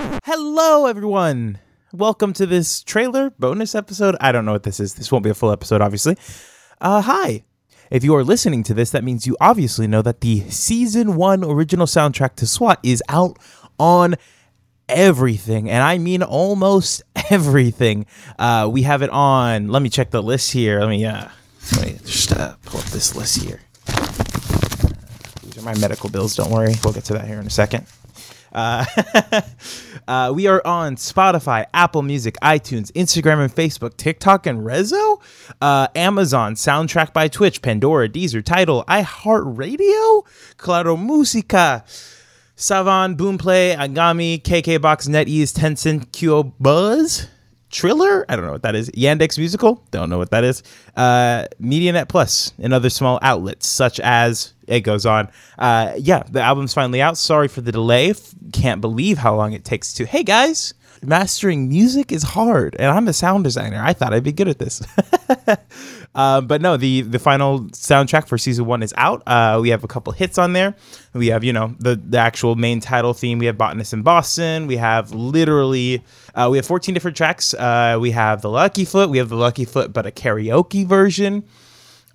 Hello, everyone. Welcome to this trailer bonus episode. I don't know what this is. This won't be a full episode, obviously. Uh, hi. If you are listening to this, that means you obviously know that the season one original soundtrack to SWAT is out on everything, and I mean almost everything. Uh, we have it on. Let me check the list here. Let me uh, let me just uh, pull up this list here. These are my medical bills. Don't worry, we'll get to that here in a second. Uh, uh, we are on Spotify, Apple Music, iTunes, Instagram and Facebook, TikTok and Resso, uh, Amazon, Soundtrack by Twitch, Pandora, Deezer, Tidal, iHeartRadio, Claro Musica, Saavn, Boomplay, Anghami, KKBox, NetEase, Tencent, Qobuz, Triller, I don't know what that is. Yandex Musical, don't know what that is. Uh, MediaNet Plus and other small outlets such as it goes on. Uh, yeah, the album's finally out. Sorry for the delay. F- Can't believe how long it takes to. Hey guys, mastering music is hard, and I'm a sound designer. I thought I'd be good at this. Um, but no, the the final soundtrack for season one is out. Uh, we have a couple hits on there. We have you know the the actual main title theme. We have Botanist in Boston. We have literally uh, we have 14 different tracks. Uh, we have the Lucky Foot. We have the Lucky Foot, but a karaoke version.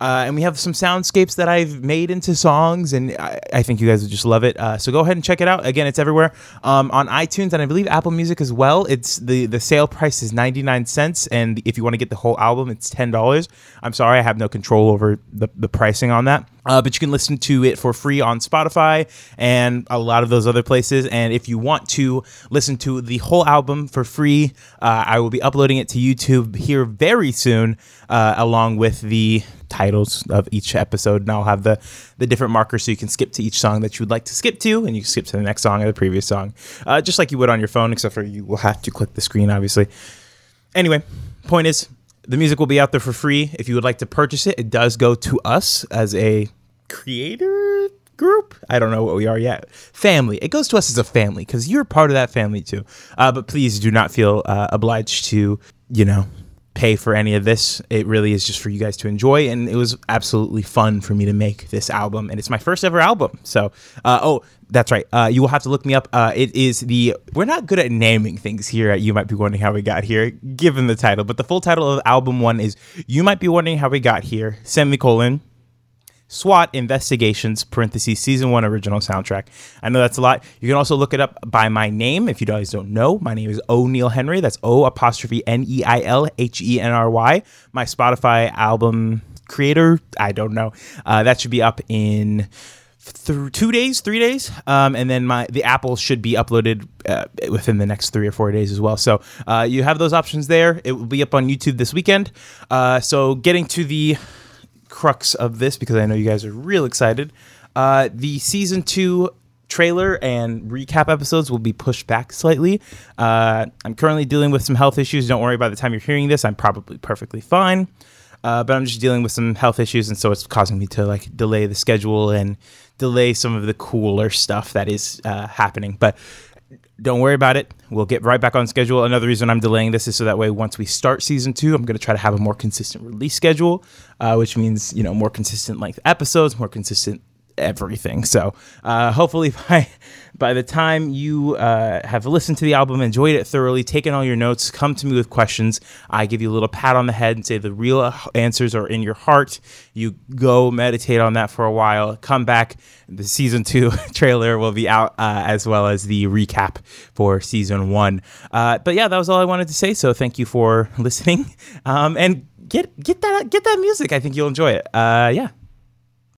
Uh, and we have some soundscapes that I've made into songs, and I, I think you guys would just love it. Uh, so go ahead and check it out. Again, it's everywhere um, on iTunes and I believe Apple Music as well. It's the the sale price is ninety nine cents, and if you want to get the whole album, it's ten dollars. I'm sorry, I have no control over the, the pricing on that. Uh, but you can listen to it for free on Spotify and a lot of those other places. And if you want to listen to the whole album for free, uh, I will be uploading it to YouTube here very soon, uh, along with the titles of each episode. And I'll have the, the different markers so you can skip to each song that you would like to skip to, and you can skip to the next song or the previous song, uh, just like you would on your phone, except for you will have to click the screen, obviously. Anyway, point is, the music will be out there for free. If you would like to purchase it, it does go to us as a creator group. I don't know what we are yet. Family. It goes to us as a family because you're part of that family too. Uh, but please do not feel uh, obliged to, you know, pay for any of this. It really is just for you guys to enjoy. And it was absolutely fun for me to make this album. And it's my first ever album. So, uh, oh, that's right. Uh, you will have to look me up. Uh, it is the. We're not good at naming things here. You might be wondering how we got here, given the title. But the full title of album one is "You Might Be Wondering How We Got Here." Semicolon. SWAT Investigations (parentheses Season One Original Soundtrack). I know that's a lot. You can also look it up by my name if you guys don't know. My name is O'Neill Henry. That's O apostrophe N E I L H E N R Y. My Spotify album creator. I don't know. Uh, that should be up in th- two days, three days, um, and then my the Apple should be uploaded uh, within the next three or four days as well. So uh, you have those options there. It will be up on YouTube this weekend. Uh, so getting to the crux of this, because I know you guys are real excited, uh, the season two trailer and recap episodes will be pushed back slightly. Uh, I'm currently dealing with some health issues. Don't worry, by the time you're hearing this, I'm probably perfectly fine. Uh, but I'm just dealing with some health issues, and so it's causing me to like delay the schedule and delay some of the cooler stuff that is uh, happening. But don't worry about it. We'll get right back on schedule. Another reason I'm delaying this is so that way once we start season two, I'm going to try to have a more consistent release schedule, uh, which means you know more consistent length episodes, more consistent everything. So uh, hopefully by by the time you uh, have listened to the album, enjoyed it thoroughly, taken all your notes, come to me with questions, I give you a little pat on the head and say the real answers are in your heart. You go meditate on that for a while, come back. The season two trailer will be out uh, as well as the recap for season one. Uh, but yeah, that was all I wanted to say. So thank you for listening um, and get get that get that music. I think you'll enjoy it. Uh, yeah.